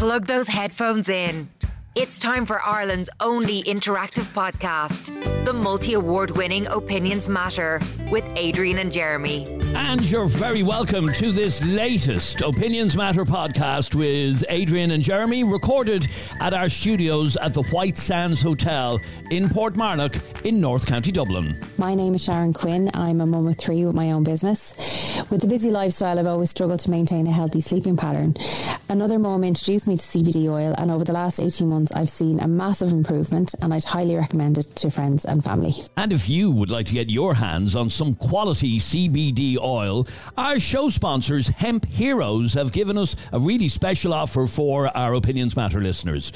Plug those headphones in. It's time for Ireland's only interactive podcast, the multi award winning Opinions Matter with Adrian and Jeremy. And you're very welcome to this latest Opinions Matter podcast with Adrian and Jeremy, recorded at our studios at the White Sands Hotel in Portmarnock in North County Dublin. My name is Sharon Quinn. I'm a mum of three with my own business. With the busy lifestyle, I've always struggled to maintain a healthy sleeping pattern. Another mum introduced me to CBD oil, and over the last 18 months, months, I've seen a massive improvement and I'd highly recommend it to friends and family. And if you would like to get your hands on some quality CBD oil, our show sponsors, Hemp Heroes, have given us a really special offer for our Opinions Matter listeners.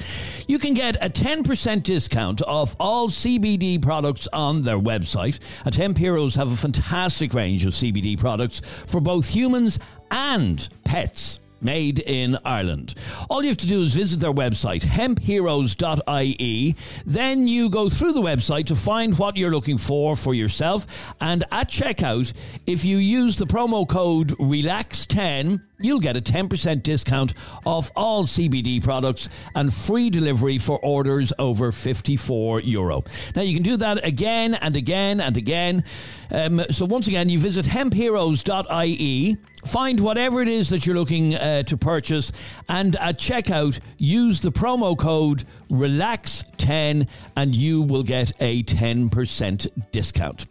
You can get a 10% discount off all CBD products on their website. At Hemp Heroes have a fantastic range of CBD products for both humans and pets made in Ireland. All you have to do is visit their website, hempheroes.ie. Then you go through the website to find what you're looking for for yourself. And at checkout, if you use the promo code RELAX10, you'll get a 10% discount off all CBD products and free delivery for orders over 54 euro. Now you can do that again and again and again. Um, so once again, you visit hempheroes.ie, find whatever it is that you're looking uh, to purchase, and at checkout, use the promo code RELAX10 and you will get a 10% discount.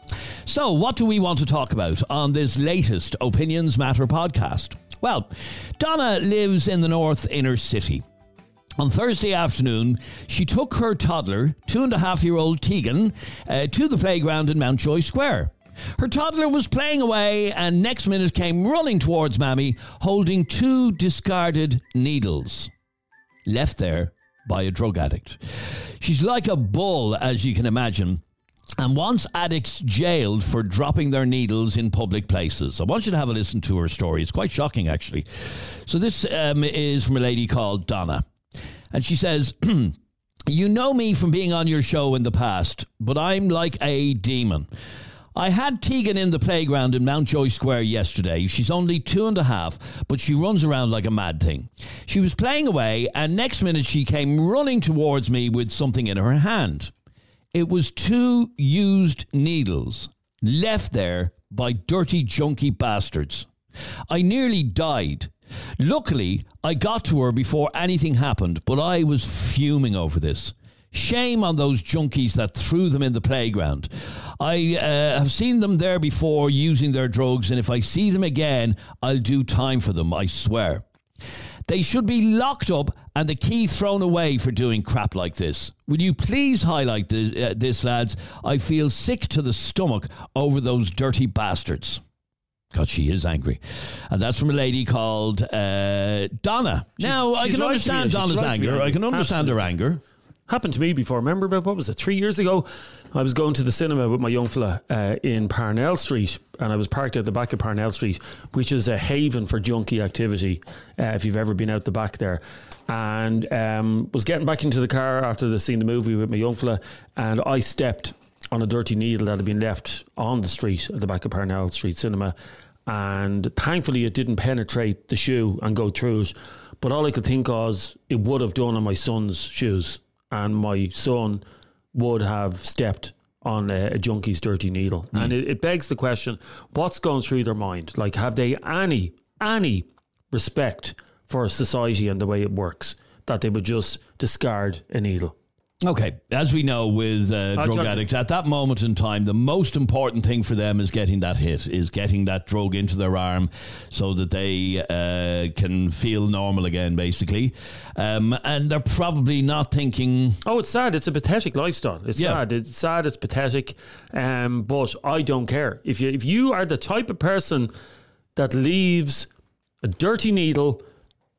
So, what do we want to talk about on this latest Opinions Matter podcast? Well, Donna lives in the north inner city. On Thursday afternoon, she took her toddler, two and a half year old Tegan, uh, to the playground in Mountjoy Square. Her toddler was playing away and next minute came running towards Mammy holding two discarded needles left there by a drug addict. She's like a bull, as you can imagine, and wants addicts jailed for dropping their needles in public places. I want you to have a listen to her story. It's quite shocking, actually. So, this um, is from a lady called Donna. And she says, You know me from being on your show in the past, but I'm like a demon. I had Tegan in the playground in Mountjoy Square yesterday. She's only two and a half, but she runs around like a mad thing. She was playing away, and next minute she came running towards me with something in her hand. It was two used needles left there by dirty, junky bastards. I nearly died. Luckily, I got to her before anything happened, but I was fuming over this. Shame on those junkies that threw them in the playground. I uh, have seen them there before using their drugs, and if I see them again, I'll do time for them, I swear. They should be locked up and the key thrown away for doing crap like this. Will you please highlight this, uh, this, lads? I feel sick to the stomach over those dirty bastards. God, she is angry. And that's from a lady called uh, Donna. She's, now, she's I can right understand Donna's right anger. I can understand Absolutely. her anger. Happened to me before. Remember about what was it? Three years ago, I was going to the cinema with my young fella uh, in Parnell Street, and I was parked at the back of Parnell Street, which is a haven for junkie activity. Uh, if you've ever been out the back there, and um, was getting back into the car after the seeing the movie with my young fella, and I stepped on a dirty needle that had been left on the street at the back of Parnell Street Cinema, and thankfully it didn't penetrate the shoe and go through it. But all I could think was it would have done on my son's shoes and my son would have stepped on a, a junkie's dirty needle. Mm. And it, it begs the question what's going through their mind? Like, have they any, any respect for society and the way it works that they would just discard a needle? Okay, as we know with uh, drug addicts, at that moment in time, the most important thing for them is getting that hit, is getting that drug into their arm so that they uh, can feel normal again, basically. Um, and they're probably not thinking. Oh, it's sad. It's a pathetic lifestyle. It's yeah. sad. It's sad. It's pathetic. Um, but I don't care. If you, if you are the type of person that leaves a dirty needle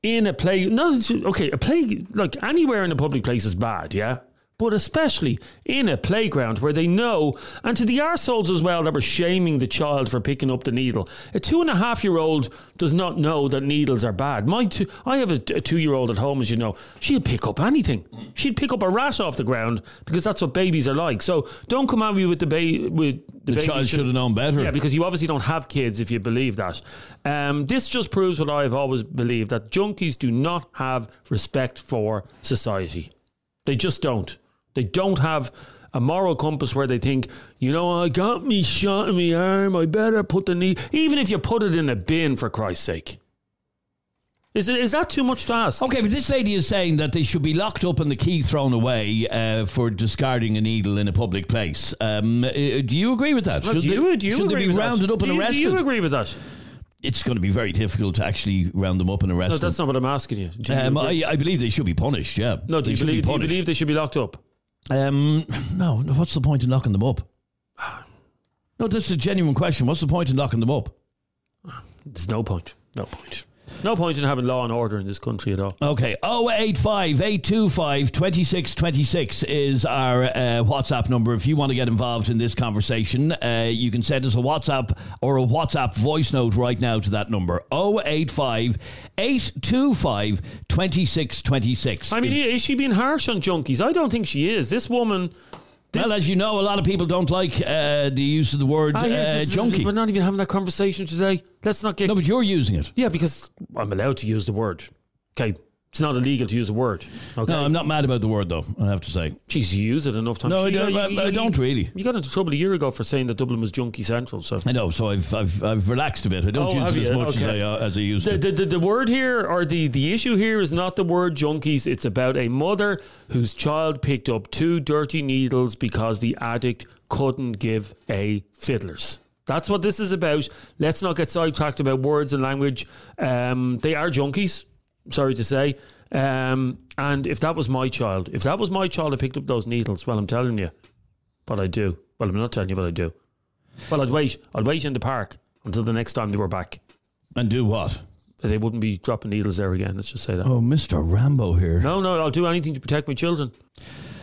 in a play, no, okay, a play, like anywhere in a public place is bad, yeah? But especially in a playground where they know, and to the arseholes as well that were shaming the child for picking up the needle. A two and a half year old does not know that needles are bad. My two, I have a, a two year old at home, as you know. She'd pick up anything. She'd pick up a rat off the ground because that's what babies are like. So don't come at me with the baby. With the, the child should have known better. Yeah, because you obviously don't have kids if you believe that. Um, this just proves what I've always believed that junkies do not have respect for society. They just don't. They don't have a moral compass where they think, you know, I got me shot in my arm, I better put the knee. Even if you put it in a bin, for Christ's sake. Is, it, is that too much to ask? Okay, but this lady is saying that they should be locked up and the key thrown away uh, for discarding a needle in a public place. Um, uh, do you agree with that? Should, do you, do you should they be rounded that? up and do you, arrested? Do you agree with that? It's going to be very difficult to actually round them up and arrest no, them. that's not what I'm asking you. you um, I, I, believe they should be punished, yeah. No, do you, believe, be do you believe they should be locked up? Um, no, no, what's the point in locking them up? No, that's a genuine question. What's the point in locking them up? There's no point. No point. No point in having law and order in this country at all. Okay. 085 825 2626 is our uh, WhatsApp number. If you want to get involved in this conversation, uh, you can send us a WhatsApp or a WhatsApp voice note right now to that number 085 825 2626. I mean, is she being harsh on junkies? I don't think she is. This woman. This well, as you know, a lot of people don't like uh, the use of the word I hear uh, this- junkie. We're not even having that conversation today. Let's not get. No, but you're using it. yeah, because I'm allowed to use the word. Okay, it's not illegal to use a word. Okay, No, I'm not mad about the word, though, I have to say. Jeez, you use it enough times. No, I don't, you- you- I don't really. You got into trouble a year ago for saying that Dublin was junkie central. So I know, so I've I've, I've relaxed a bit. I don't Oh, use it as you? much Okay. as, I, uh, as I used The, to. the, the, the word here, or the, the issue here, is not the word junkies. It's about a mother whose child picked up two dirty needles because the addict couldn't give a fiddlers. That's what this is about. Let's not get sidetracked about words and language. Um, they are junkies, sorry to say. Um, and if that was my child, if that was my child that picked up those needles, well, I'm telling you what I do. Well, I'm not telling you what I do. Well, I'd wait. I'd wait in the park until the next time they were back. and do what? They wouldn't be dropping needles there again. Let's just say that. Oh, Mr. Rambo here. No, no, I'll do anything to protect my children.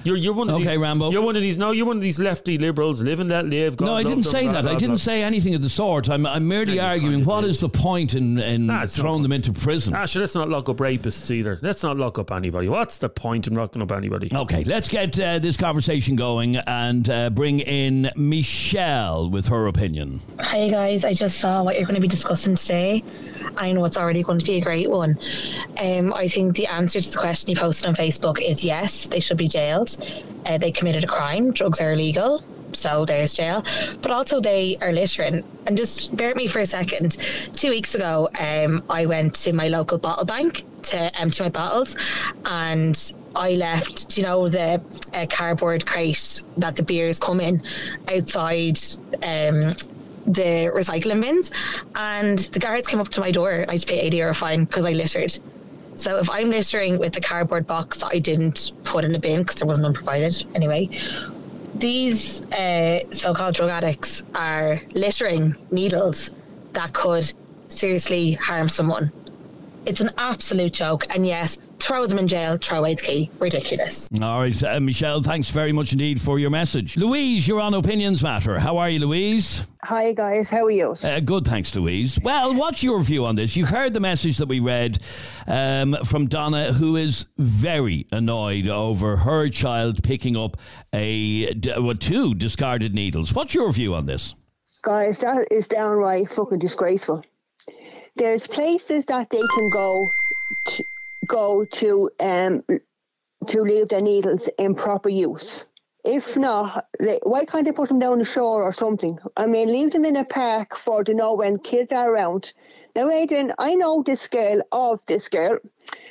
You're, you're one of Okay, these, Rambo. You're one of these. No, you're one of these lefty liberals. Live and let live. God no, I didn't say blah, that. blah, I didn't blah. say anything of the sort. I'm, I'm merely Yeah, arguing kinda what did. is the point in, in Nah, it's no throwing them into prison? Actually, sure, let's not lock up rapists either. Let's not lock up anybody. What's the point in locking up anybody? Okay, let's get uh, this conversation going and uh, bring in Michelle with her opinion. Hi guys, I just saw what you're going to be discussing today. I know it's already going to be a great one. Um, I think the answer to the question you posted on Facebook is yes, they should be jailed. Uh, they committed a crime, drugs are illegal, so there's jail. But also they are littering. And just bear with me for a second. Two weeks ago, um, I went to my local bottle bank to empty my bottles, and I left, you know, the uh, cardboard crate that the beers come in outside um, the recycling bins, and the guards came up to my door. I had to pay 80 euro fine because I littered. So if I'm littering with the cardboard box that I didn't put in a bin because there wasn't one provided anyway, these uh, so-called drug addicts are littering needles that could seriously harm someone. It's an absolute joke, and yes, throw them in jail, throw away the key. Ridiculous. All right, uh, Michelle, thanks very much indeed for your message. Louise, you're on Opinions Matter. How are you, Louise? Hi guys, how are you? Uh, good, thanks, Louise. Well, what's your view on this? You've heard the message that we read um, from Donna, who is very annoyed over her child picking up a well, two discarded needles. What's your view on this? Guys, that is downright fucking disgraceful. There's places that they can go to, go to um to leave their needles in proper use. If not, they, why can't they put them down the shore or something? I mean, leave them in a park for to know when kids are around. Now, Adrian, I know this girl of this girl.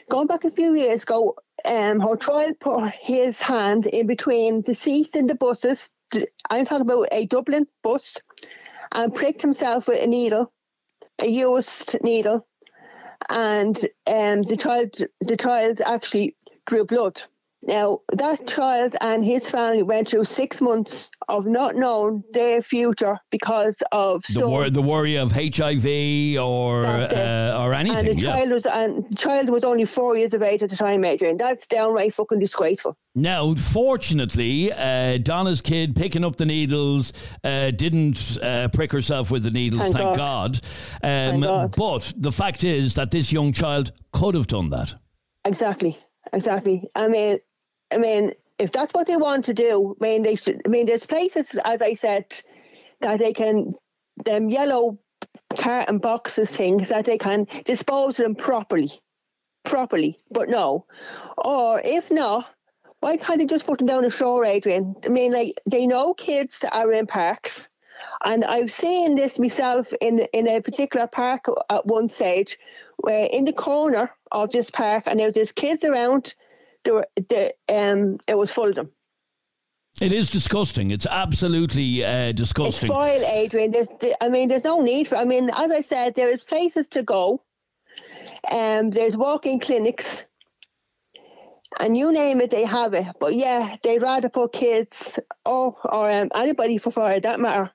Going back a few years ago, um, her child put his hand in between the seats in the buses. I'm talking about a Dublin bus, and pricked himself with a needle, a used needle, and um, the child the child actually drew blood. Now, that child and his family went through six months of not knowing their future because of the, wor- the worry of HIV or uh, or anything. And the yeah. child was and the child was only four years of age at the time, Adrian. That's downright fucking disgraceful. Now, fortunately, uh, Donna's kid picking up the needles uh, didn't uh, prick herself with the needles, thank, thank God. God. Um, thank God. But the fact is that this young child could have done that. Exactly, exactly. I mean, I mean, if that's what they want to do, I mean, they should. I mean, there's places, as I said, that they can them yellow carton boxes things that they can dispose of them properly, properly. But no, or if not, why can't they just put them down the shore, Adrian? I mean, like they know kids are in parks. And I've seen this myself in in a particular park at one stage, where in the corner of this park, and there was kids around. There were the um, it was full of them. It is disgusting. It's absolutely uh, It's disgusting. foil, Adrian. There's, I mean, there's no need for. I mean, as I said, there is places to go. Um, there's walking clinics, and you name it, they have it. But yeah, they'd rather put kids or or um, anybody for for that matter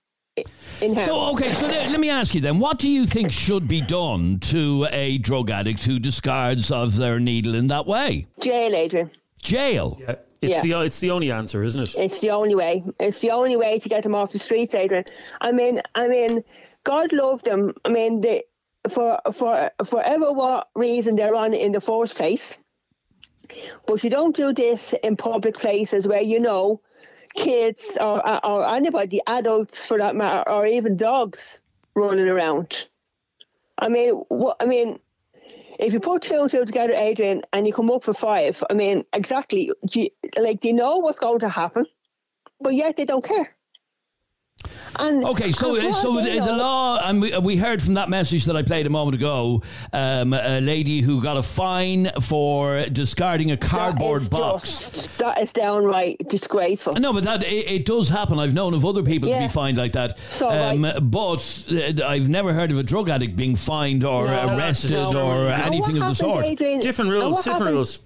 in harm. So, okay, so let, let me ask you then what do you think should be done to a drug addict who discards of their needle in that way? Jail, Adrian. Jail. Yeah, it's Yeah. the it's the only answer, isn't it? It's the only way. It's the only way to get them off the streets, Adrian. I mean, I mean, God love them. I mean, they, for for for ever what reason they're on in the first place. But you don't do this in public places where you know kids or or anybody, adults for that matter, or even dogs running around. I mean, what I mean. If you put two and two together, Adrian, and you come up for five, I mean, exactly, you, like they know what's going to happen, but yet they don't care. And Okay, so and for uh, so the, the law, and we, we heard from that message that I played a moment ago, um, a lady who got a fine for discarding a cardboard is box. just- that is downright disgraceful. No, but that it, it does happen. I've known of other people to be fined like that. So, right. But uh, I've never heard of a drug addict being fined or No, arrested no. or And anything of the sort. Adrian- Different rules, different happens- rules.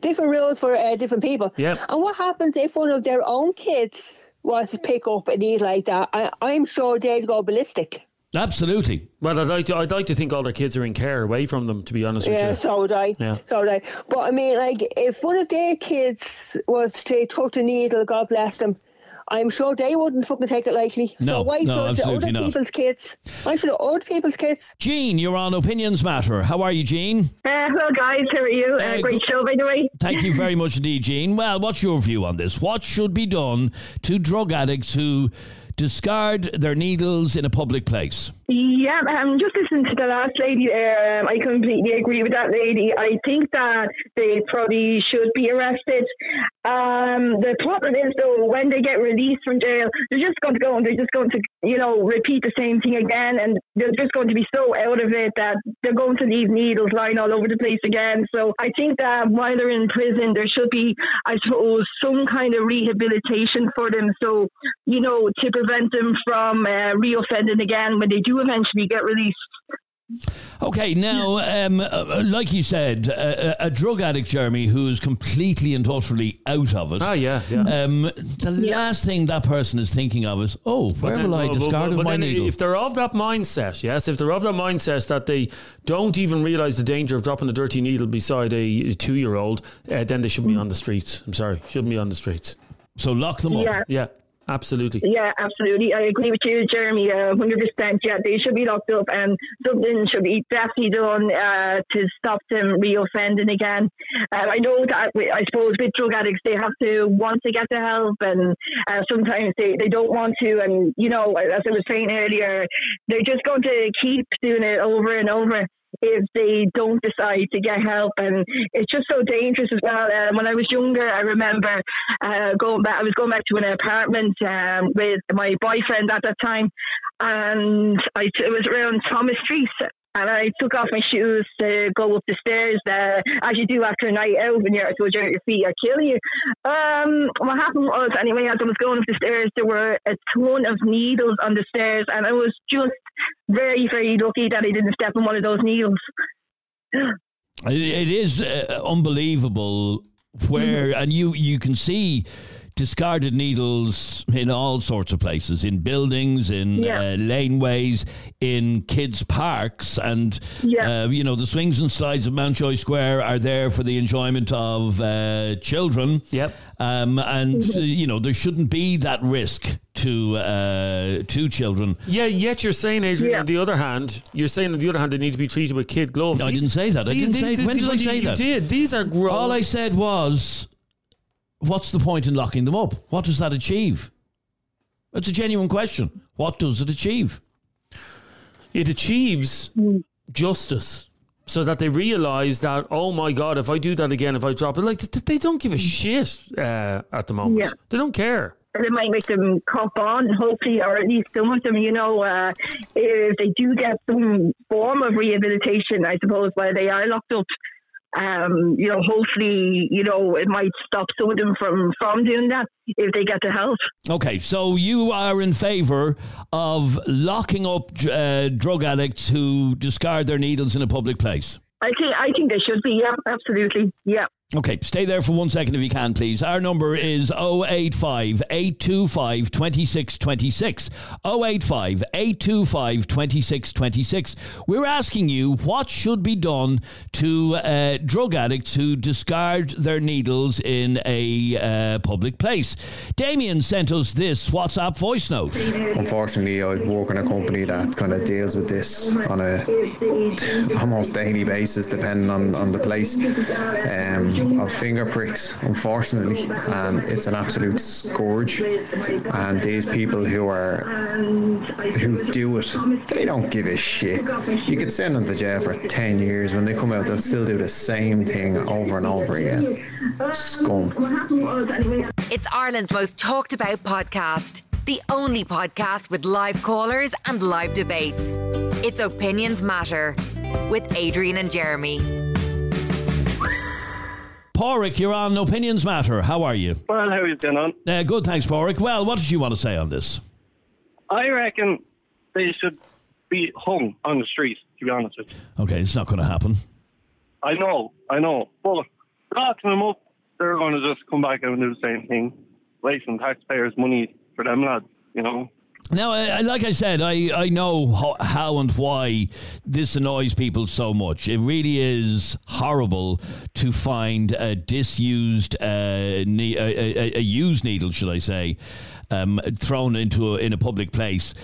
different rules for uh, different people. Yep. And what happens if one of their own kids was to pick up a need like that? I, I'm sure they'd go ballistic. Absolutely. Well, I'd like to I'd like to think all their kids are in care away from them. To be honest Yeah, with you. Yeah, so would I. Yeah. So would I. But I mean, like, if one of their kids was to touch a needle, God bless them, I'm sure they wouldn't fucking take it lightly. No, so why no, should the absolutely other not. people's kids? Why should the other people's kids? Jean, you're on Opinions Matter. How are you, Jean? Uh, hello, guys. How are you? Uh, Uh, great good- show, by the way. Thank you very much indeed, Jean. Well, what's your view on this? What should be done to drug addicts who discard their needles in a public place? Yeah, um, just listening to the last lady there, um, I completely agree with that lady. I think that they probably should be arrested. Um, the problem is, though, when they get released from jail, they're just going to go and they're just going to, you know, repeat the same thing again, and they're just going to be so out of it that they're going to leave needles lying all over the place again. So I think that while they're in prison, there should be, I suppose, some kind of rehabilitation for them. So, you know, to prevent them from uh, reoffending again when they do eventually get released. Okay, now, um, uh, like you said, a, a drug addict, Jeremy, who's completely and totally out of it. Ah, yeah, yeah. Um, the last thing that person is thinking of is, oh, where then- will I well, discard well, my then needle? If they're of that mindset, yes, if they're of that mindset that they don't even realise the danger of dropping a dirty needle beside a two year old, uh, then they shouldn't be on the streets. I'm sorry, shouldn't be on the streets. so lock them up. Yeah. Absolutely. Yeah, absolutely. I agree with you, Jeremy. Uh, Hundred percent. Yeah, they should be locked up, and something should be definitely done uh, to stop them reoffending again. Uh, I know that. I suppose with drug addicts, they have to want to get the help, and uh, sometimes they, they don't want to. And you know, as I was saying earlier, they're just going to keep doing it over and over if they don't decide to get help. And it's just so dangerous as well. Um, when I was younger, I remember uh, going back. I was going back to an apartment um, with my boyfriend at that time, and I it was around Thomas Street. And I took off my shoes to go up the stairs, uh, as you do after a night out when you're at your feet are killing you. Um, what happened was, anyway, as I was going up the stairs, there were a ton of needles on the stairs, and I was just very, very lucky that I didn't step on one of those needles. It- it is uh, unbelievable where and you you can see discarded needles in all sorts of places in buildings in Yeah. uh, laneways in kids parks and Yeah. uh, you know the swings and slides of Mountjoy Square are there for the enjoyment of uh, children Yep. um, and uh, you know there shouldn't be that risk to uh, to children Yeah, yet you're saying, Adrian, Yeah. on the other hand, you're saying on the other hand they need to be treated with kid gloves. No, I didn't say that. I these- didn't say- these- when did I say you that? did. These are grown. all I said was what's the point in locking them up? What does that achieve? That's a genuine question. What does it achieve? It achieves justice so that they realize that oh my god if i do that again if i drop it like they don't give a shit uh, at the moment. Yeah. they don't care. And it might make them cop on, hopefully, or at least some of them, you know, uh, if they do get some form of rehabilitation, I suppose, while they are locked up, um, you know, hopefully, you know, it might stop some of them from, from doing that if they get the help. okay so you are in favor of locking up uh, drug addicts who discard their needles in a public place I think, I think they should be, yeah, absolutely, yeah. Okay, stay there for one second if you can, please. Our number is 085 825 2626. 085 825 2626. We're asking you what should be done to uh, drug addicts who discard their needles in a uh, public place. Damien sent us this WhatsApp voice note. Unfortunately, I work in a company that kind of deals with this on a almost daily basis, depending on, on the place. Um, of finger pricks, unfortunately, and it's an absolute scourge. And these people who are who do it, they don't give a shit. You could send them to jail for ten years. When they come out, they'll still do the same thing over and over again. Scum. It's Ireland's most talked about podcast. The only podcast with live callers and live debates. It's Opinions Matter with Adrian and Jeremy. Porrick, you're on Opinions Matter. How are you? Well, how are you getting on? Uh, good, thanks, Porrick. Well, what did you want to say on this? I reckon they should be hung on the street, to be honest with you. Okay, it's not going to happen. I know, I know. But locking them up, they're going to just come back and do the same thing, wasting taxpayers' money for them lads, you know. Now, I, like I said, I, I know how, how and why this annoys people so much. It really is horrible to find a disused, uh, ne- a, a, a used needle, should I say, um, thrown into a, in a public place.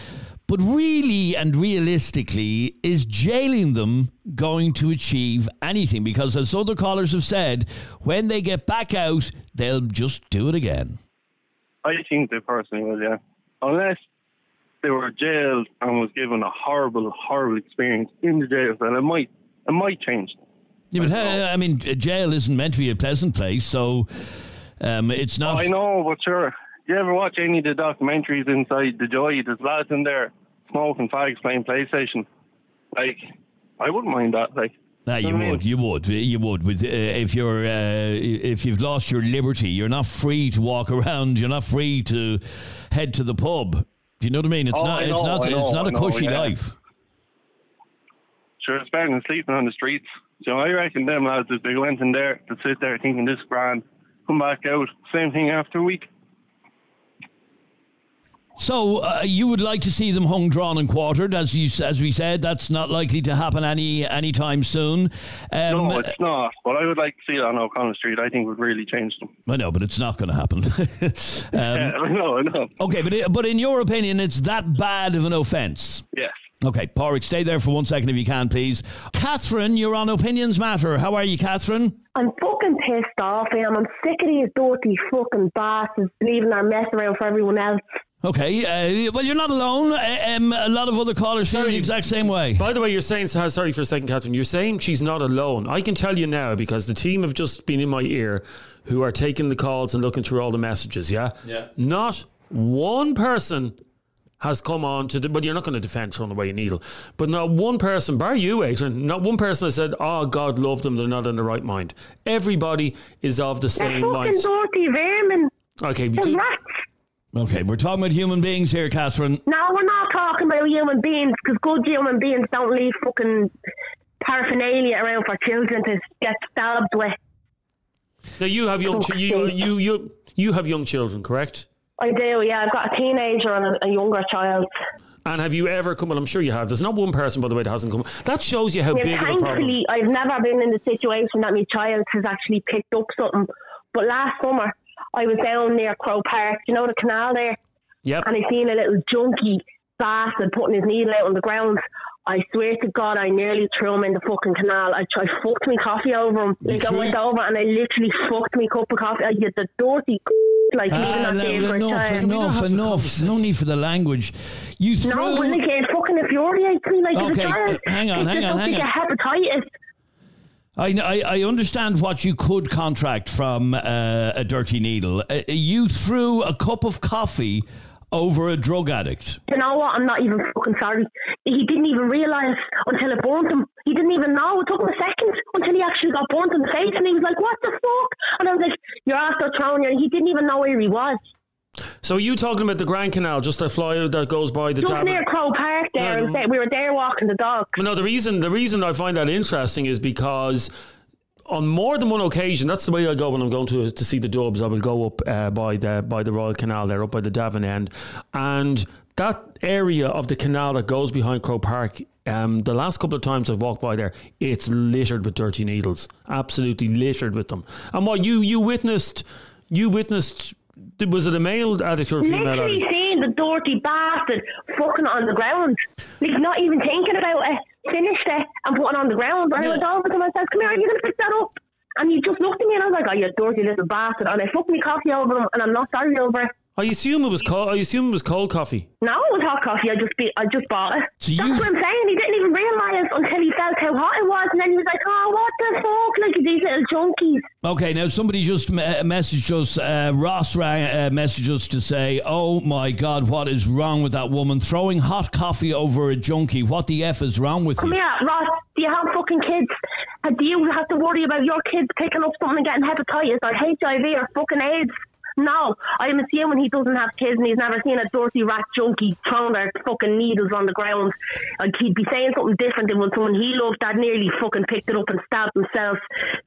But really and realistically, is jailing them going to achieve anything? Because as other callers have said, when they get back out, they'll just do it again. I think they personally will, yeah. Unless they were jailed and was given a horrible, horrible experience in the jail cell, it might, it might change. Yeah, but uh, I mean, jail isn't meant to be a pleasant place, so um, it's not. I know, but sure. Do you ever watch any of the documentaries inside the Joy? There's lads in there smoking fags playing PlayStation. Like, I wouldn't mind that. Like, Ah, you I mean- would, you would, you would. With uh, if you're uh, if you've lost your liberty, you're not free to walk around. You're not free to head to the pub. Do you know what I mean? It's Oh, not. I it's not. Know, it's not a know, cushy yeah. life. sure, it's better than sleeping on the streets. So I reckon them lads, if they went in there to sit there thinking this grand, come back out, same thing after a week. So uh, you would like to see them hung, drawn, and quartered, as you as we said. That's not likely to happen any anytime soon. Um, no, it's not. But I would like to see it on O'Connell Street. I think would really change them. I know, but it's not going to happen. yeah, um, I know, I know. okay, but i- but in your opinion, it's that bad of an offence. Yes. Okay, Porrick, stay there for one second if you can, please. Catherine, you're on Opinions Matter. How are you, Catherine? I'm fucking pissed off, I am. I'm sick of these dirty fucking bastards leaving their mess around for everyone else. Okay, uh, well, you're not alone. Uh, um, a lot of other callers feel the exact same way. By the way, you're saying, so- sorry for a second, Catherine, you're saying she's not alone. I can tell you now because the team have just been in my ear who are taking the calls and looking through all the messages, yeah? Yeah. Not one person has come on to the, but you're not going to defend throwing away a needle. But not one person, bar you, Adrian, not one person has said, oh, God love them, they're not in the right mind. Everybody is of the They're same fucking mind. dirty. Okay, They're do- rats. Okay, we're talking about human beings here, Catherine. No, we're not talking about human beings because good human beings don't leave fucking paraphernalia around for children to get stabbed with. Now you have young, ch- you, you, you, you have young children, correct? I do, yeah. I've got a teenager and a, a younger child. And have you ever come? Well, I'm sure you have. There's not one person, by the way, that hasn't come. That shows you how Yeah, big of a problem. thankfully, I've never been in the situation that my child has actually picked up something. But last summer, I was down near Croke Park, you know the canal there, Yep. and I seen a little junkie bastard putting his needle out on the ground. I swear to God, I nearly threw him in the fucking canal. I, I fucked my coffee over him. You Like I went over and I literally fucked my cup of coffee. I get the dirty like leaving Ah, that there no, for a enough, child. enough, enough. No need for the language. You threw. No, but like it fucking infuriates me like as Okay, a child. hang on, it's hang on, hang you on. get hepatitis. I, I, I understand what you could contract from uh, a dirty needle. Uh, you threw a cup of coffee over a drug addict. You know what? I'm not even fucking sorry. He didn't even realise until it burnt him. He didn't even know. It took him a second until he actually got burnt in the face, and he was like, "What the fuck?" And I was like, "You're after throwing you." He didn't even know where he was. So are you talking about the Grand Canal, just a flyover that goes by the Just near Croke Park there, and say- we were there walking the dog. But no, the reason the reason I find that interesting is because on more than one occasion, that's the way I go when I'm going to to see the Dubs. I will go up uh, by the by the Royal Canal there, up by the Davin end, and that area of the canal that goes behind Croke Park. Um, the last couple of times I've walked by there, it's littered with dirty needles, absolutely littered with them. And what you you witnessed, you witnessed. Was it a male addict or a female Literally addict? seeing the dirty bastard fucking on the ground, like not even thinking about it. Finished it and put it on the ground. And I went over to him and said, "Come here, are you gonna pick that up?" And he just looked at me and I was like, "Oh, you dirty little bastard!" And I fucked my coffee over him, and I'm not sorry over it. I assume it was cold. I assume it was cold coffee. No, it was hot coffee. I just be, I just bought it. So That's you- what I'm saying. He didn't even realise until he felt how hot it was, and then he was like, "Oh, what the fuck!" Like these little junkies. Okay, now somebody just me- messaged us. Uh, Ross rang, uh, messaged us to say, "Oh my God, what is wrong with that woman throwing hot coffee over a junkie? What the f is wrong with Come you?" here, Ross. Do you have fucking kids? Uh, Do you have to worry about your kids picking up something and getting hepatitis or HIV or fucking AIDS? No, I'm assuming he doesn't have kids and he's never seen a dirty rat junkie throwing their fucking needles on the ground. Like he'd be saying something different than when someone he loved that nearly fucking picked it up and stabbed himself,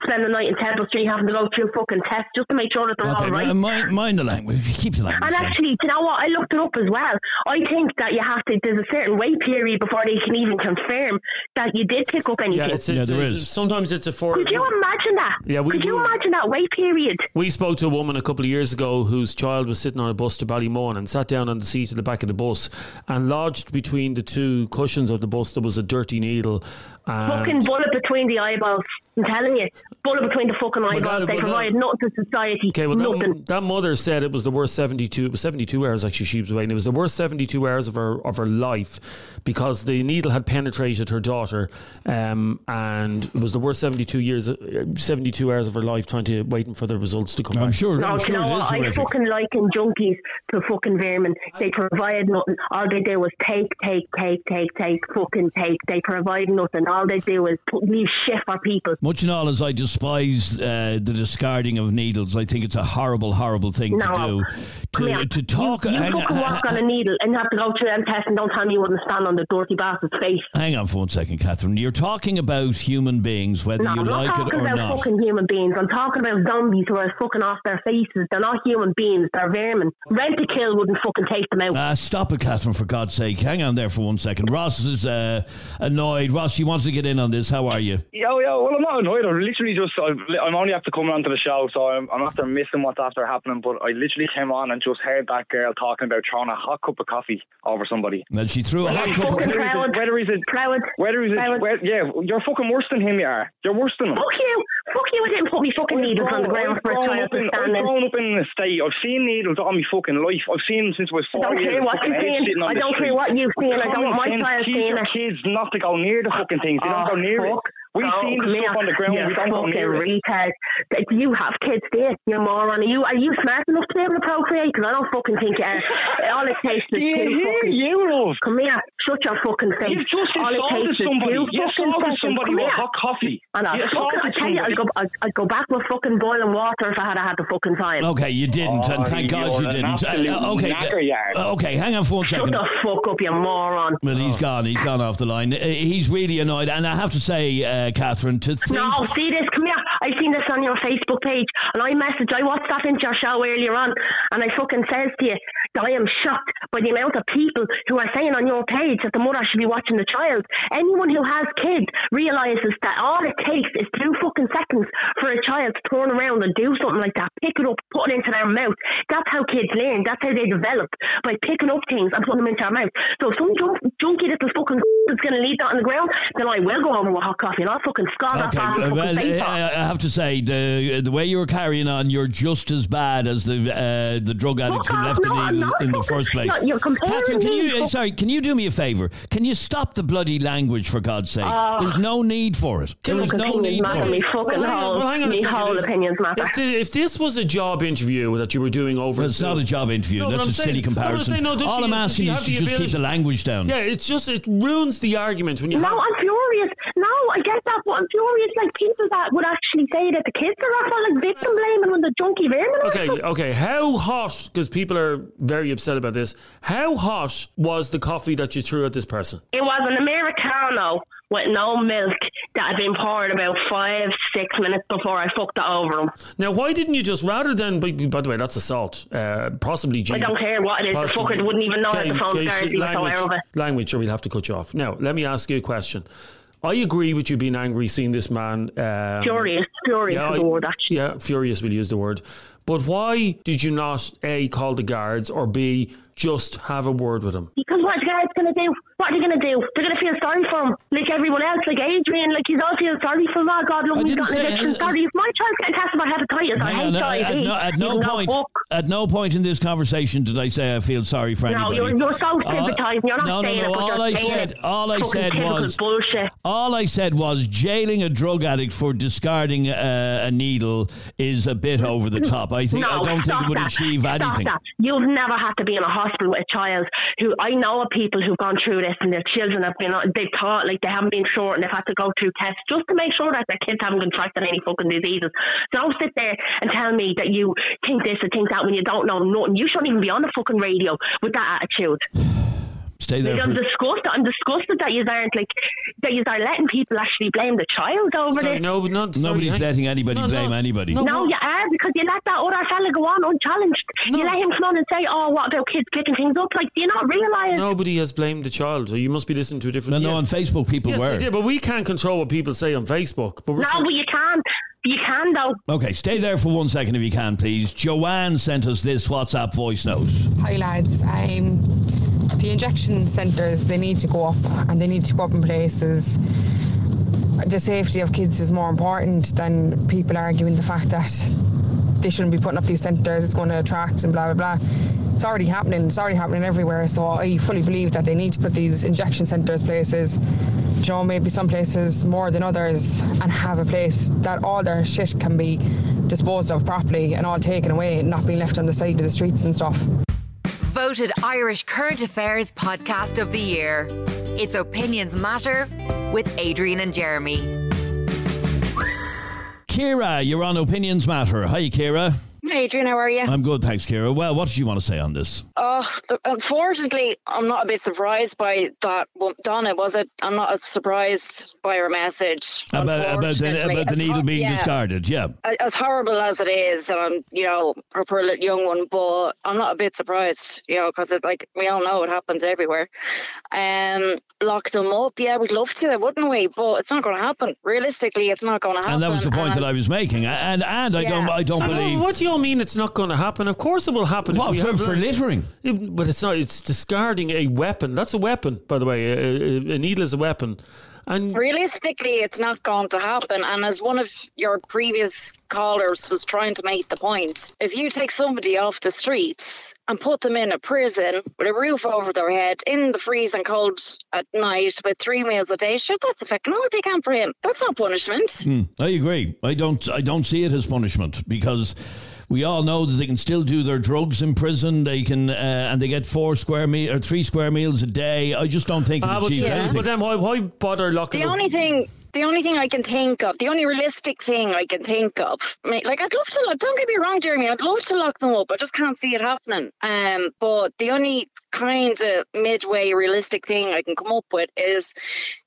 spend the night in Temple Street having to go through fucking tests just to make sure that they're Okay, all right. mind, mind the language. Keep the language. And actually, do you know what? I looked it up as well. I think that you have to. There's a certain wait period before they can even confirm that you did pick up anything. Yeah, it's, Yeah, it's, there it's- is. Sometimes it's a four. Could you imagine that? Yeah, we- Could you imagine that wait period? We spoke to a woman a couple of years ago whose child was sitting on a bus to Ballymun and sat down on the seat at the back of the bus and lodged between the two cushions of the bus there was a dirty needle. Fucking bullet between the eyeballs. I'm telling you, bullet between the fucking Was eyeballs. that- they was that- provide nothing to society. Okay, well, nothing. that, that mother said it was the worst seventy-two. It was seventy-two hours actually. She was waiting. It was the worst seventy-two hours of her of her life because the needle had penetrated her daughter, um, and it was the worst seventy-two years, uh, seventy-two hours of her life trying to waiting for the results to come I'm back. sure. No, I'm do you know it I fucking liken junkies to fucking vermin. They provide nothing. All they do is take, take, take, take, take, fucking take. They provide nothing. All they do is put, leave shit for people. Much and all as I despise uh, the discarding of needles, I think it's a horrible, horrible thing No, to do. Come here. To, to talk. You, you hang, fucking walk on a needle and you have to go through them tests and don't tell me you wouldn't stand on the dirty bastard's face. hang on for one second, Catherine. You're talking about human beings, whether No, you I'm not like it talking or about not. fucking human beings. I'm talking about zombies who are fucking off their faces. They're not human beings. They're vermin. Rentokil wouldn't fucking take them out. Uh, stop it, Catherine, for God's sake. Hang on there for one second. Ross is uh, annoyed. Ross, you wants to get in on this. How are you? Yo, yo, well, I'm not annoyed. I'm literally just, I've, I'm only after coming onto the show, so I'm, I'm after missing what's after happening. But I literally came on and just heard that girl talking about throwing a hot cup of coffee over somebody. Well, she threw a hot Yeah, cup of fucking Whether he's proud. a, whether he's a, Proud. whether he's a, Proud. whe- yeah, you're fucking worse than him, you are. You're worse than him. Fuck you. Fuck you. I didn't put me fucking needles on the ground for a grown child up to in, stand I've in. grown up in a state. I've seen needles all my fucking life. I've seen them since I was I don't care what fucking you've age seen. I don't care what you've seen. I don't want my child sense, teach seeing your it. kids not to go near the fucking things. They don't go ah, near it. We've Oh, seen the stuff on the ground. You We don't go fucking retard. Like, You have kids, do you? You moron. Are you, are you smart enough to be able to procreate? Because I don't fucking think you are. All it takes is two fucking... you love. Come here. Shut your fucking face. You've just All it assaulted somebody. two You fucking assaulted seconds. somebody Come with hot coffee. And I, You fucking, I tell you, I'd go, I'd, I'd go back with fucking boiling water if I had had the fucking time. Okay, you didn't, Oh, and thank God you're you an didn't. absolute Uh, okay, uh, okay, hang on for one Shut second. the fuck up, you moron. Well, he's gone. He's gone off the line. Uh, He's really annoyed, and I have to say, uh, Catherine, to think. No, see this, come here. I've seen this on your Facebook page and I messaged, I watched that into your show earlier on and I fucking says to you that I am shocked by the amount of people who are saying on your page that the mother should be watching the child. Anyone who has kids realises that all it takes is two fucking seconds for a child to turn around and do something like that, pick it up, put it into their mouth. That's how kids learn. That's how they develop by picking up things and putting them into their mouth. So if some junk, junky little fucking is going to leave that on the ground, then I will go over with hot coffee and I'll fucking that Okay, uh, fucking well, face uh. I have to say the the way you were carrying on, you're just as bad as the uh, the drug addict who left off. the No, Not in the first place. no, you're comparing Catherine, can you uh, sorry? Can you do me a favour? Can you stop the bloody language for God's sake? Oh. There's no need for it. There is no need for me it. fucking whole, well, hang on me whole If- opinions matter. If, the, if this was a job interview that you were doing over, Well, it's not a job interview. No, That's a saying- silly no, I'm comparison. saying, no, All she- I'm asking is to just keep the language down. yeah, it's just it ruins the argument when you. No, I'm furious. No, I get that, but I'm furious. Like people that would actually say that the kids are off on like victim blaming on the junkie vermin. Okay, okay. How hot? Because people are very upset about this. How hot was the coffee that you threw at this person? It was an americano with no milk that had been poured about five, six minutes before I fucked it over him. Now, why didn't you just rather than? By, by the way, that's assault. Uh, possibly. I don't care what it is. The possibly- fucker wouldn't even know that the Okay, phone's okay, guarded. He so language, of it. language, or we'll have to cut you off. Now, let me ask you a question. I agree with you being angry seeing this man. Um, Furious, furious yeah, is the word actually. Yeah, furious. We'll use the word. But why did you not a call the guards or b just have a word with him? Because what the guys gonna do? What are they gonna do? They're gonna feel sorry for him, like everyone else, like Adrian, like he's all feel sorry for him. Oh God, look, he's got an addiction. Sorry, if my child's getting tested for hepatitis or on, no, HIV, at no, at no can go point, at no point in this conversation did I say I feel sorry for No, anybody. you're, you're so sympathising. You're not no, no, saying no. it, but All I said, it. all I said was, bullshit. all I said was, jailing a drug addict for discarding a, a needle is a bit over the top. I think no, I don't think it would that. achieve anything. You've never had to be in a hospital with a child who I know of people who've gone through this and their children have been they've taught like they haven't been short and they've had to go through tests just to make sure that their kids haven't contracted any fucking diseases. So Don't sit there and tell me that you think this or think that when you don't know nothing. You shouldn't even be on the fucking radio with that attitude. Stay there Like, for. I'm disgusted. I'm disgusted that you aren't like that you are letting people actually blame the child over Sorry, this. no, not, sorry, Nobody's hang- letting anybody No, no, blame anybody. no. No, you are because you let that other fella go on unchallenged. You let him come on and say, "Oh, what about kids picking things up?" Like, do you not realise? Nobody has blamed the child. So you must be listening to a different. No, no, on Facebook people Yes, were. I did, but we can't control what people say on Facebook. But we're No, saying- but you can. You can though. Okay, stay there for one second if you can, please. Joanne sent us this WhatsApp voice note. Hi lads. Um, the injection centres they need to go up and they need to go up in places. The safety of kids is more important than people arguing the fact that they shouldn't be putting up these centres. It's going to attract and blah blah blah. It's already happening. It's already happening everywhere. So I fully believe that they need to put these injection centres places. You know, maybe some places more than others, and have a place that all their shit can be disposed of properly and all taken away, not being left on the side of the streets and stuff. Voted Irish Current Affairs Podcast of the Year. It's Opinions Matter with Adrian and Jeremy. Kira, you're on Opinions Matter. Hi, Kira. Adrian, how are you? I'm good, thanks, Kira. Well, what did you want to say on this? Oh, unfortunately, I'm not a bit surprised by that. Well, Donna, was it? I'm not surprised by her message. About, about, the, about the needle hor- being yeah. discarded, yeah. As horrible as it is, and I'm, you know, her poor little young one, but I'm not a bit surprised, you know, because it's like we all know it happens everywhere. Um, lock them up, yeah, we'd love to, wouldn't we? But it's not going to happen. Realistically, it's not going to happen. And that was the point that I was making. And and I don't I don't So, believe What do you all mean it's not going to happen? Of course it will happen. What, we for- for littering? Yeah, But it's not. It's discarding a weapon. That's a weapon, by the way. A, a, a needle is a weapon. And realistically it's not going to happen and as one of your previous callers was trying to make the point if you take somebody off the streets and put them in a prison with a roof over their head in the freezing cold at night with three meals a day sure that's a fucking holiday camp for him that's not punishment Hmm, I agree. I don't I don't see it as punishment because we all know that they can still do their drugs in prison. They can, uh, and they get four square meal or three square meals a day. I just don't think it Ah, but, achieves yeah, anything. but then why, why bother locking The them? only thing, the only thing I can think of, the only realistic thing I can think of, like I'd love to. lock- Don't get me wrong, Jeremy. I'd love to lock them up. I just can't see it happening. Um, but the only kind of midway realistic thing I can come up with is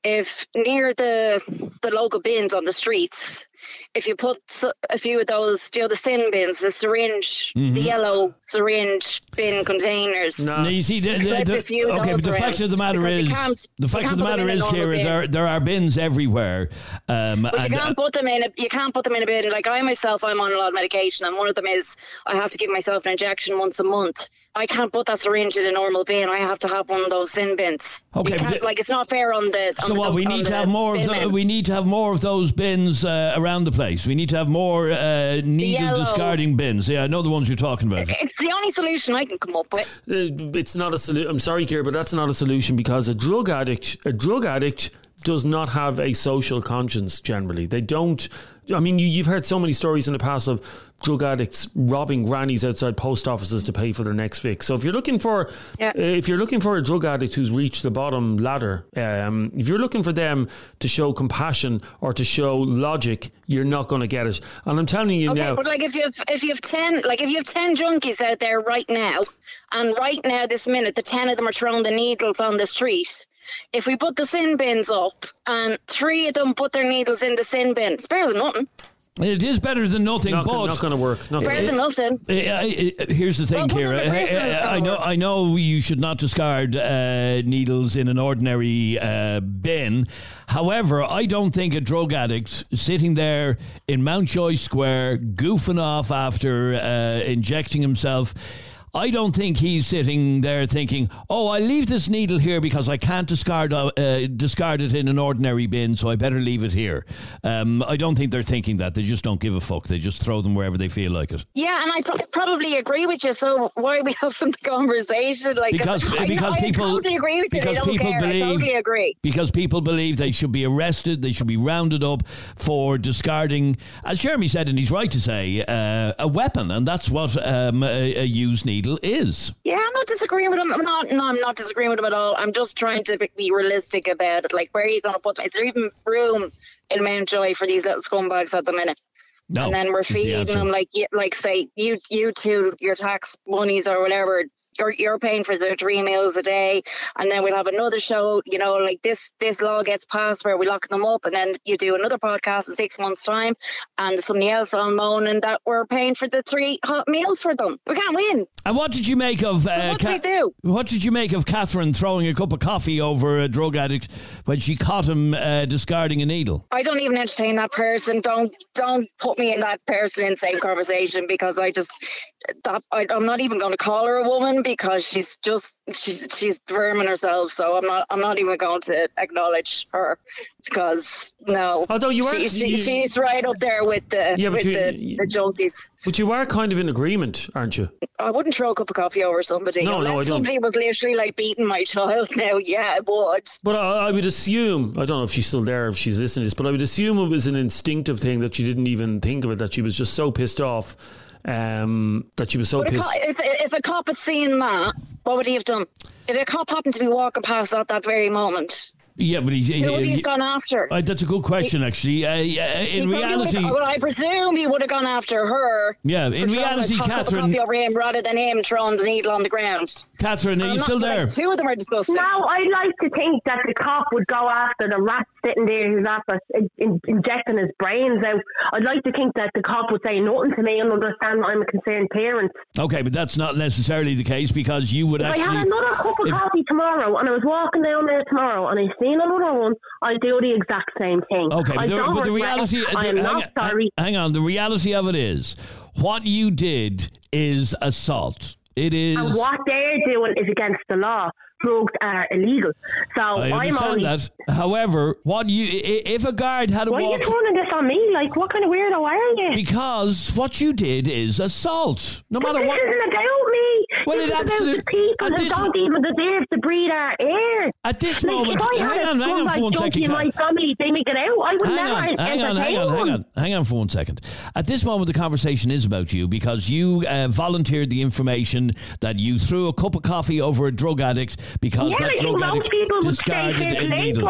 if near the the local bins on the streets. If you put a few of those, you know, the sin bins, the syringe, the Mhm. yellow syringe bin containers. No, you see, the, the, the- a few of okay, but the around, fact of the matter is, the fact of the matter is, Kira, there there are bins everywhere. Um, But you can't put them in. A, you can't put them in a bin. Like I myself, I'm on a lot of medication, and one of them is I have to give myself an injection once a month. I can't put that syringe in a normal bin. I have to have one of those sin bins. Okay, You can't- the- like it's not fair on the. On so the what? We need to have more of bin the, we need to have more of those bins uh, around the place. We need to have more uh, needle discarding bins. Yeah, I know the ones you're talking about. It's the only solution I can come up with. Uh, it's not a solution. I'm sorry, Kira, but that's not a solution because a drug addict, a drug addict does not have a social conscience generally. They don't. I mean, you, you've heard so many stories in the past of drug addicts robbing grannies outside post offices to pay for their next fix. So if you're looking for, uh, if you're looking for a drug addict who's reached the bottom ladder, um, if you're looking for them to show compassion or to show logic, you're not going to get it. And I'm telling you Okay, now. but like if you have if you have ten like if you have ten junkies out there right now, and right now this minute the ten of them are throwing the needles on the street. If we put the sin bins up and three of them put their needles in the sin bin, it's better than nothing. It is better than nothing, Not, but not going to work. Not Better than nothing. Uh, uh, uh, Here's the thing, Well, Kira. them I, I- I know, I know, you should not discard uh, needles in an ordinary uh, bin. However, I don't think a drug addict sitting there in Mountjoy Square, goofing off after uh, injecting himself. I don't think he's sitting there thinking, "Oh, I leave this needle here because I can't discard uh, uh, discard it in an ordinary bin, so I better leave it here." Um, I don't think they're thinking that. They just don't give a fuck. They just throw them wherever they feel like it. Yeah, and I pro- probably agree with you. So why are we having the conversation? Like because I, because I people totally agree with you. because people care. believe I totally agree. because people believe they should be arrested they should be rounded up for discarding as Jeremy said and he's right to say uh, a weapon and that's what um, a, a used needle is Yeah, I'm not disagreeing with him. I'm not. No, I'm not disagreeing with him at all. I'm just trying to be- realistic about it. Like, where are you going to put them? Is there even room in Mountjoy for these little scumbags at the minute? No, and then we're is the feeding them like, like say you, you two, your tax monies or whatever. You're, you're paying for the three meals a day, and then we'll have another show. You know, like this, this law gets passed where we lock them up, and then you do another podcast in six months' time, and somebody else on moaning that we're paying for the three hot meals for them. We can't win. and what did you make of uh, what we do? what did you make of Catherine throwing a cup of coffee over a drug addict when she caught him uh, discarding a needle I don't even entertain that person. Don't don't put me in that person in the same conversation because I just that I, I'm not even going to call her a woman because she's just she's she's vermin herself. So I'm not I'm not even going to acknowledge her because no. Although you are- she, she, you- she's right up there with the Yeah, with you- the, the junkies. But you are kind of in agreement, aren't you? I wouldn't throw a cup of coffee over somebody No, no, I don't. somebody was literally like beating my child. Now, yeah, I would. But I, I would assume, I don't know if she's still there, if she's listening to this, but I would assume it was an instinctive thing that she didn't even think of it, that she was just so pissed off, um, that she was so a pissed. cop, if, if a cop had seen that, what would he have done? If a cop happened to be walking past at that very moment, yeah but he's who would he he- have gone after? uh, that's a good question actually uh, yeah, in reality would've- well, I presume he would have gone after her. Yeah, in for throwing reality, a cup of Catherine- coffee over him rather than him throwing the needle on the ground. Catherine are I'm you not- still like, there Two of them are disgusting. No, I'd like to think that the cop would go after the rat sitting there who's after in, in, injecting his brains out. I'd like to think that the cop would say nothing to me and understand that I'm a concerned parent. Okay, but that's not necessarily the case because you would If I actually. had another cup of if- coffee tomorrow and I was walking down there tomorrow and I seen another one, I'd do the exact same thing. Okay, I but the, but the reality. it. I am hang, not sorry. hang on. The reality of it is, what you did is assault. It is. And what they're doing is against the law. Drugs are illegal. So I am understand only. that. However, what you if a guard had Why are you walked turning this on me? Like, what kind of weirdo are you? because what you did is assault. No matter what, this what. isn't about me. Well, this it is about the people who this- don't even deserve to breathe our air. At this like, moment- if I hang had on, hang on for one second, my family, they make it out. I would Hang never on, hang on, hang on, hang on, hang on for one second. At this moment, the conversation is about you because you uh, volunteered the information that you threw a cup of coffee over a drug addict because Yeah, that I think drug most addict people would say discarded fair a play needle.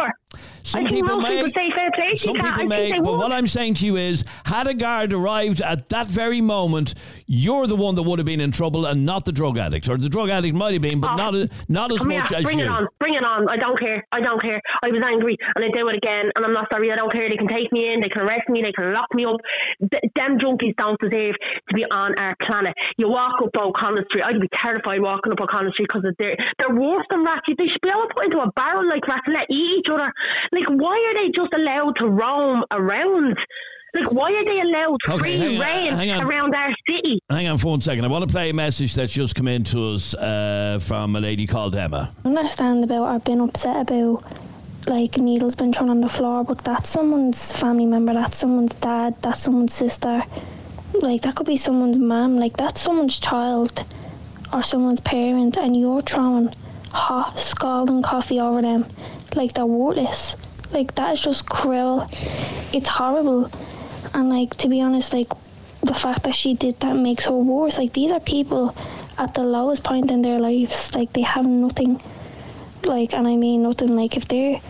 Some people may, say fair play some people may, but would. what I'm saying to you is, had a guard arrived at that very moment, you're the one that would have been in trouble and not the drug addict, or the drug addict might have been, but Oh, not a, not as much here, as bring you. it on, bring it on. I don't care. I don't care. I was angry and I do it again, and I'm not sorry. I don't care. They can take me in, they can arrest me, they can lock me up. Th- them junkies don't deserve to be on our planet. You walk up O'Connell Street, I'd be terrified walking up O'Connell Street because they're they're worse than rats. They should be to put into a barrel like rats and let eat each other. Like, why are they just allowed to roam around? Like, why are they allowed Okay, free hang rein around our city? Hang on for one second. I want to play a message that's just come in to us uh, from a lady called Emma. I understand about I've been upset about like needles been thrown on the floor, but that's someone's family member, that's someone's dad, that's someone's sister. Like that could be someone's mum, like that's someone's child or someone's parent and you're throwing hot scalding coffee over them. Like they're worthless. Like that is just cruel. It's horrible. And like to be honest, like the fact that she did that makes her worse. Like these are people at the lowest point in their lives. Like they have nothing like and I mean nothing like if they're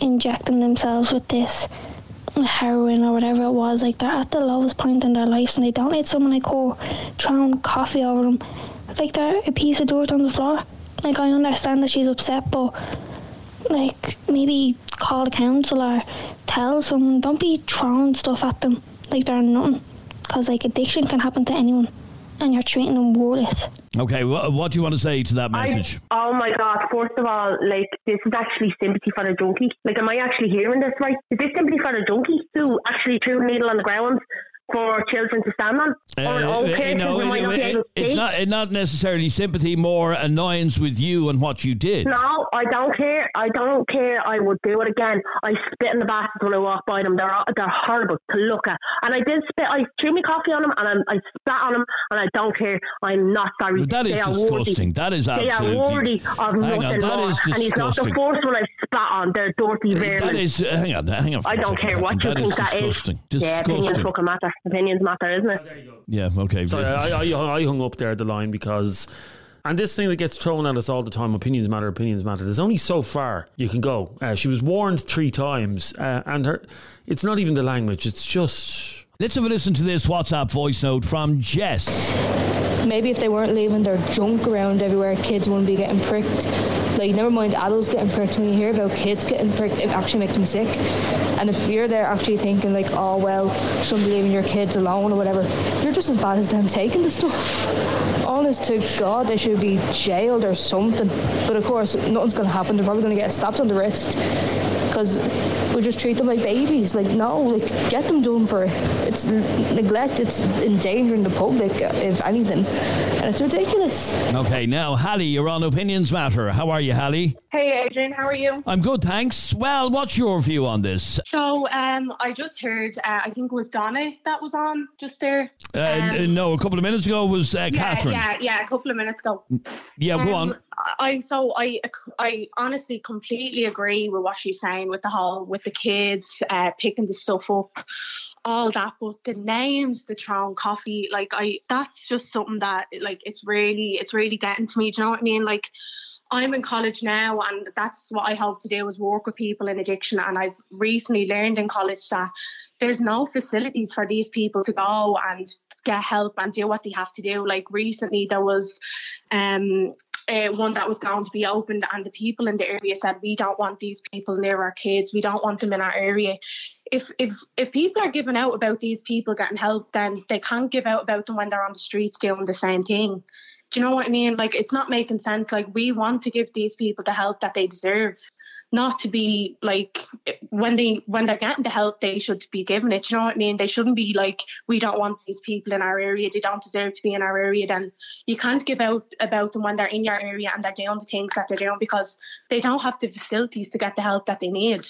injecting themselves with this heroin or whatever it was like they're at the lowest point in their lives and they don't need someone like her throwing coffee over them like they're a piece of dirt on the floor like I understand that she's upset but like maybe call the council or tell someone don't be throwing stuff at them like they're nothing because like addiction can happen to anyone and you're treating them worthless Okay, wha what do you want to say to that message? I, oh my god! First of all, like this is actually sympathy for the junkie. Like, am I actually hearing this right? Is this sympathy for a junkie who actually threw a needle on the ground for children to stand on, or Uh, old uh, no, who might not be able to it's see? not it's not necessarily sympathy, more annoyance with you and what you did. No, I don't care. I don't care. I would do it again. I spit in the bastards when I walk by them. They're they're horrible to look at. And I did spit. I threw my coffee on them and I, I spat on them. And I don't care. I'm not sorry. That is They disgusting. That is They absolutely. are worthy of nothing on, that is and he's not the first one I've spat on. They're dirty vermin. That is. Uh, hang on, hang on. I don't care what you Catherine. think that that is is. disgusting. Yeah, opinions Disgusting. fucking matter. Opinions matter, isn't it? Yeah. Okay. Sorry, I, I, I hung up there at the line because, and this thing that gets thrown at us all the time: opinions matter, opinions matter. There's only so far you can go. Uh, she was warned three times, uh, and her, it's not even the language; it's just. Let's have a listen to this WhatsApp voice note from Jess. Maybe if they weren't leaving their junk around everywhere, kids wouldn't be getting pricked. Like, never mind adults getting pricked. When you hear about kids getting pricked, it actually makes me sick. And if you're there actually thinking like, oh well, shouldn't be leaving your kids alone or whatever, you're just as bad as them taking the stuff. Honest to God, they should be jailed or something. But of course, nothing's going to happen. They're probably going to get slapped on the wrist because we just treat them like babies. Like no, like get them done for it. It's neglect. It's endangering the public, if anything, it's ridiculous. Okay, now Hallie, you're on Opinions Matter. How are you, Hallie? Hey Adrian, how are you? I'm good, thanks. Well, what's your view on this? So, um, I just heard. Uh, I think it was Donna that was on just there. Uh, no, a couple of minutes ago was uh, Um, yeah, Catherine. yeah, yeah. A couple of minutes ago. Yeah, go Um, on. I so I I honestly completely agree with what she's saying with the whole with the kids uh, picking the stuff up, all that. But the names, the Tron coffee, like I that's just something that like it's really it's really getting to me. Do you know what I mean? Like. I'm in college now, and that's what I hope to do is work with people in addiction. And I've recently learned in college that there's no facilities for these people to go and get help and do what they have to do. Like recently, there was um, uh, one that was going to be opened, and the people in the area said, "We don't want these people near our kids. We don't want them in our area." If if if people are giving out about these people getting help, then they can't give out about them when they're on the streets doing the same thing. Do you know what I mean? Like it's not making sense. Like we want to give these people the help that they deserve, not to be like when they when they're getting the help they should be given it. You know what I mean? They shouldn't be like we don't want these people in our area. They don't deserve to be in our area. Then you can't give out about them when they're in your area and they're doing the things that they're doing because they don't have the facilities to get the help that they need.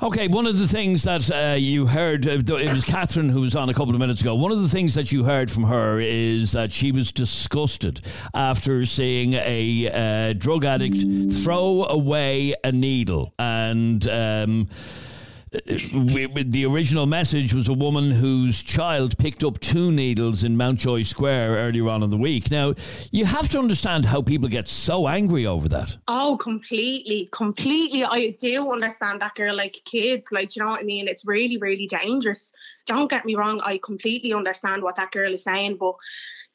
Okay, one of the things that uh, you heard, uh, it was Catherine who was on a couple of minutes ago. One of the things that you heard from her is that she was disgusted after seeing a uh, drug addict throw away a needle. And. Um, the original message was a woman whose child picked up two needles in Mountjoy Square earlier on in the week. Now, you have to understand how people get so angry over that. Oh, completely, completely. I do understand that girl, like kids, like, you know what I mean? It's really, really dangerous. Don't get me wrong. I completely understand what that girl is saying, but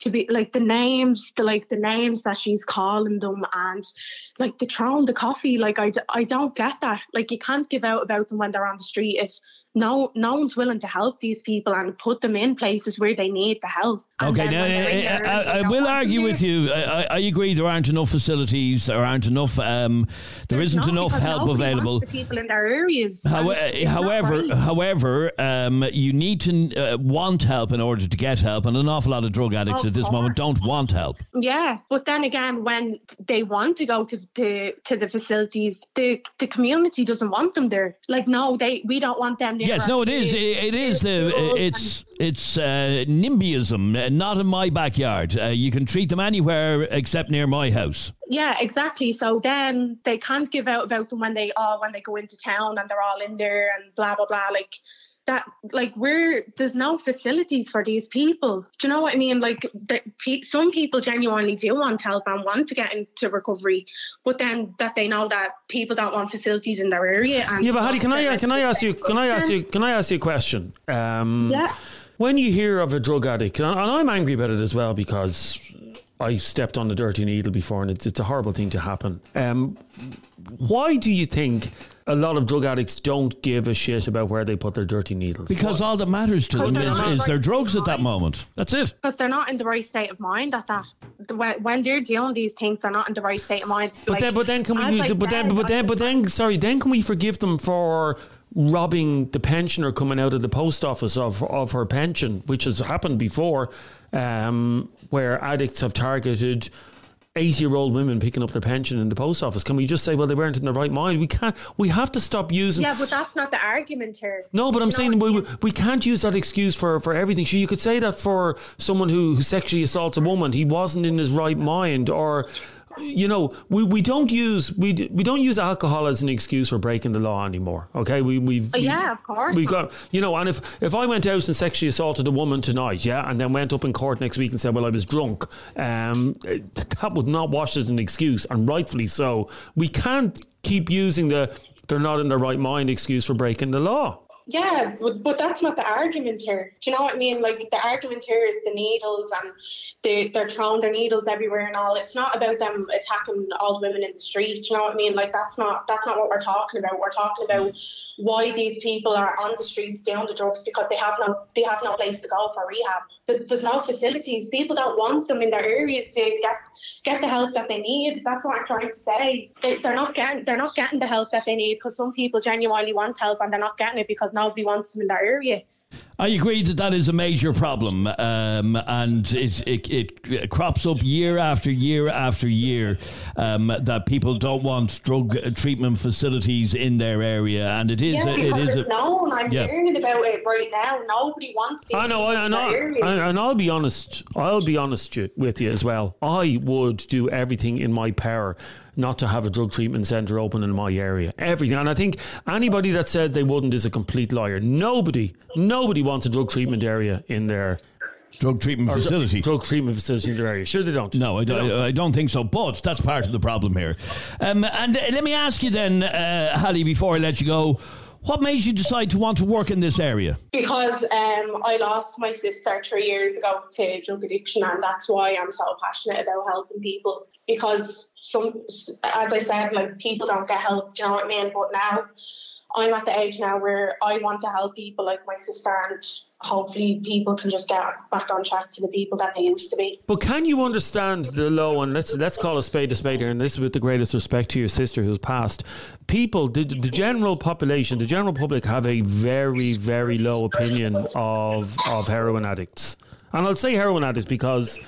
to be like the names, the like the names that she's calling them, and like the throwing the coffee, like I, d- I don't get that. Like you can't give out about them when they're on the street if no no one's willing to help these people and put them in places where they need the help. And Okay, now when I, I, I will argue with you. I, I- I agree there aren't enough facilities, there aren't enough, um, there isn't No, enough help available. people in their areas. How, not however, right. however, um, you need to uh, want help in order to get help, and an awful lot of drug addicts Of at this moment don't want help. Yeah, but then again, when they want to go to the to the facilities, the the community doesn't want them there. Like, no, they we don't want them. near Yes, no, it is. It, it is. the. It's it's uh, NIMBYism. uh, Not in my backyard. Uh, you can treat them anywhere except near my house. Yeah, exactly. So then they can't give out about them when they oh when they go into town and they're all in there and blah blah blah. Like that, like we're there's no facilities for these people. Do you know what I mean? Like the, pe- some people genuinely do want help and want to get into recovery, but then that they know that people don't want facilities in their area. And Yeah, but Hattie, can I can I ask you can I ask you can I ask you a question? Um, Yeah. When you hear of a drug addict, and and I'm angry about it as well because I stepped on the dirty needle before, and it's, it's a horrible thing to happen. Um, why do you think a lot of drug addicts don't give a shit about where they put their dirty needles? Because all that matters to them is, is right their drugs at that moment. That's it. because they're not in the right state of mind at that. When, when they're dealing these things, they're not in the right state of mind. But Like, then, but then, can as we? I But then, said, but then, but then, sorry. Then, can we forgive them for robbing the pensioner coming out of the post office of of her pension, which has happened before, um, where addicts have targeted. 80 year old women picking up their pension in the post office. Can we just say, well, they weren't in their right mind? We can't, we have to stop using. Yeah, but that's not the argument here. No, but I'm You saying we, we can't use that excuse for, for everything. So you could say that for someone who, who sexually assaults a woman, he wasn't in his right mind, or you know, we, we don't use we we don't use alcohol as an excuse for breaking the law anymore. Okay, we we've Oh, yeah, of course. We've got, you know, and if, if I went out and sexually assaulted a woman tonight, yeah, and then went up in court next week and said, well, I was drunk, um, that would not wash as an excuse, and rightfully so. We can't keep using the they're not in their right mind excuse for breaking the law. Yeah, but, but that's not the argument here. Do you know what I mean? Like the argument here is the needles and they, they're throwing their needles everywhere and all. It's not about them attacking the women in the street. Do you know what I mean? Like that's not that's not what we're talking about. We're talking about why these people are on the streets doing the drugs because they have no they have no place to go for rehab. There- There's no facilities. People don't want them in their areas to get get the help that they need. That's what I'm trying to say. They, they're not getting they're not getting the help that they need because some people genuinely want help and they're not getting it because nobody wants them in their area. I agree that that is a major problem, um, and it, it it crops up year after year after year um, that people don't want drug treatment facilities in their area, and it is yeah, a, it is it's a, known. I'm yeah. hearing about it right now. Nobody wants these I know, people I know, and, and I'll be honest. I'll be honest with you as well. I would do everything in my power not to have a drug treatment centre open in my area. Everything, and I think anybody that said they wouldn't is a complete liar. Nobody, nobody wants a drug treatment area in their drug treatment facility. Drug treatment facility in their area. Sure, they don't. No, I, don't- I don't think so. But that's part of the problem here. Um, and uh, let me ask you then, uh, Hallie, before I let you go, what made you decide to want to work in this area? Because um, I lost my sister three years ago to drug addiction, and that's why I'm so passionate about helping people. Because some, as I said, like people don't get help. Do you know what I mean? But now I'm at the age now where I want to help people like my sister, and hopefully people can just get back on track to the people that they used to be. But can you understand the low and let's let's call a spade a spade here, and this is with the greatest respect to your sister who's passed. People, the, the general population, the general public have a very very low opinion of of heroin addicts, and I'll say heroin addicts because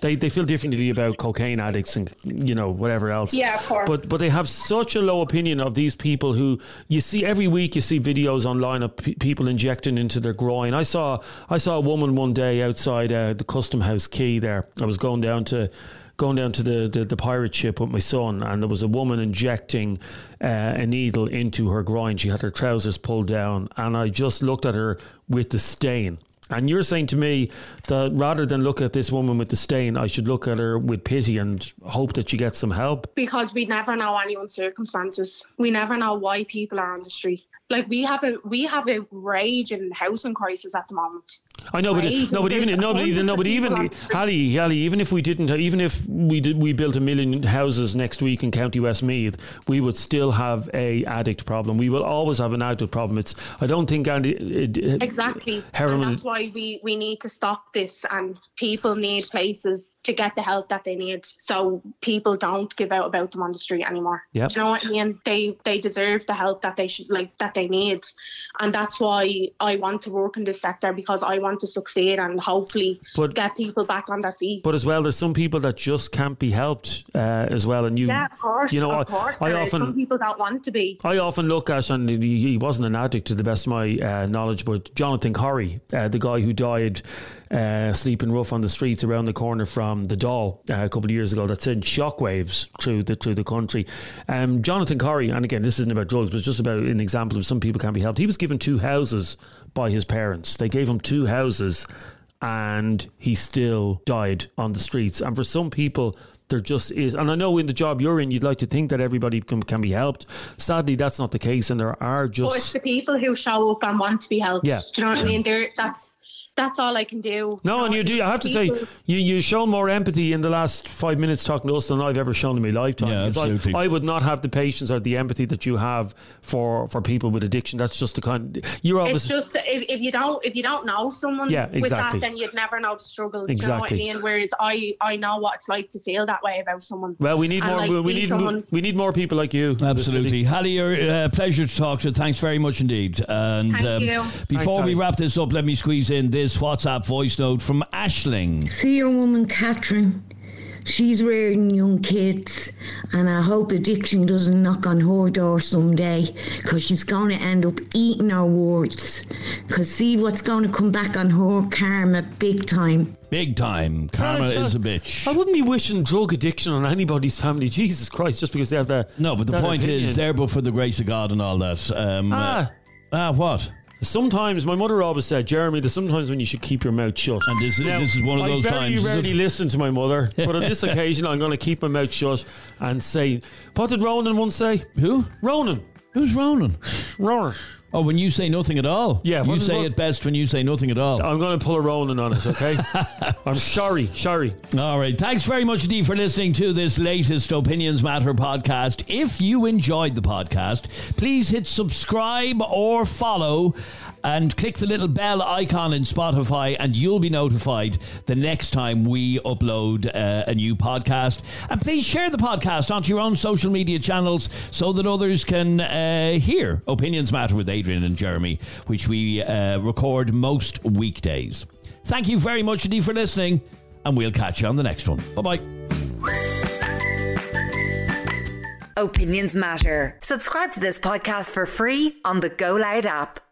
they, they feel differently about cocaine addicts and you know whatever else. Yeah, of course. But but they have such a low opinion of these people who you see every week. You see videos online of pe- people injecting into their groin. I saw I saw a woman one day outside uh, the Custom House Quay. There, I was going down to going down to the, the, the pirate ship with my son, and there was a woman injecting uh, a needle into her groin. She had her trousers pulled down, and I just looked at her with disdain. And you're saying to me that rather than look at this woman with disdain, I should look at her with pity and hope that she gets some help. because we never know anyone's circumstances. We never know why people are on the street. Like we have a we have a raging housing crisis at the moment. I know, but no, but even no, but even no, but even people on the street. Ali, Ali, even if we didn't, even if we did, we built a million houses next week in County Westmeath, we would still have a addict problem. We will always have an addict problem. It's I don't think Andy, it, it- Exactly. Heroin- And that's why we, we need to stop this and people need places to get the help that they need. So people don't give out about them on the street anymore. Do you know what I mean? They they deserve the help that they should like that they need. And that's why I want to work in this sector because I want to succeed and hopefully But- get people back on their feet. But as well, there's some people that just can't be helped uh, as well. And you, yeah, of course. you know, of I, course. I often some people don't want to be. I often look at, and he, wasn't an addict to the best of my uh, knowledge, but Jonathan Corrie, uh, the guy who died uh, sleeping rough on the streets around the corner from the Dáil uh, a couple of years ago, that sent shockwaves through the through the country. Um, Jonathan Corrie, and again, this isn't about drugs, but it's just about an example of some people can't be helped. He was given two houses by his parents. They gave him two houses and he still died on the streets. And for some people, there just is. And I know in the job you're in, you'd like to think that everybody can, can be helped. Sadly, that's not the case. And there are But it's the people who show up and want to be helped. Yeah. Do you know what I mean? They're, that's that's all I can do. No, and you do. I have to say, People- you you shown more empathy in the last five minutes talking to us than I've ever shown in my lifetime. Yeah, Because I- absolutely. I, would not have the patience or the empathy that you have for for people with addiction. That's just the kind. You're obviously. It's just if, if you don't if you don't know someone Yeah, with exactly. that, then you'd never know the struggle. Exactly. You know what I mean? Whereas I I know what it's like to feel that way about someone. well, we need And, more. like, we, we need someone. we need more people like you. Absolutely. Hallie, you're uh, pleasure to talk to. Thanks very much indeed. And um, Thank you. before Thanks, we Hallie. wrap this up, let me squeeze in this WhatsApp voice note from Ashling. See your woman, Catherine. She's rearing young kids, and I hope addiction doesn't knock on her door someday because she's going to end up eating our words. Because see what's going to come back on her karma big time. Big time. Karma Well, is a bitch. I wouldn't be wishing drug addiction on anybody's family. Jesus Christ, just because they have that. No, but the point opinion. is, there but for the grace of God and all that. Um, Ah. uh, ah, what? Sometimes my mother always said, Jeremy, there's sometimes when you should keep your mouth shut. And this, this is one of those I very times. is rarely listen to my mother, but on this occasion, I'm going to keep my mouth shut and say, "What did Ronan once say?" Who? Ronan. Who's Ronan? Ronan. Oh, when you say nothing at all. Yeah, You what say it best when you say nothing at all. I'm going to pull a Ronan on it. Okay. I'm sorry, sorry. All right. Thanks very much indeed for listening to this latest Opinions Matter podcast. If you enjoyed the podcast, please hit subscribe or follow and click the little bell icon in Spotify, and you'll be notified the next time we upload uh, a new podcast. And please share the podcast onto your own social media channels so that others can uh, hear Opinions Matter with Adrian and Jeremy, which we uh, record most weekdays. Thank you very much indeed for listening, and we'll catch you on the next one. Bye bye. Opinions matter. Subscribe to this podcast for free on the Go Loud app.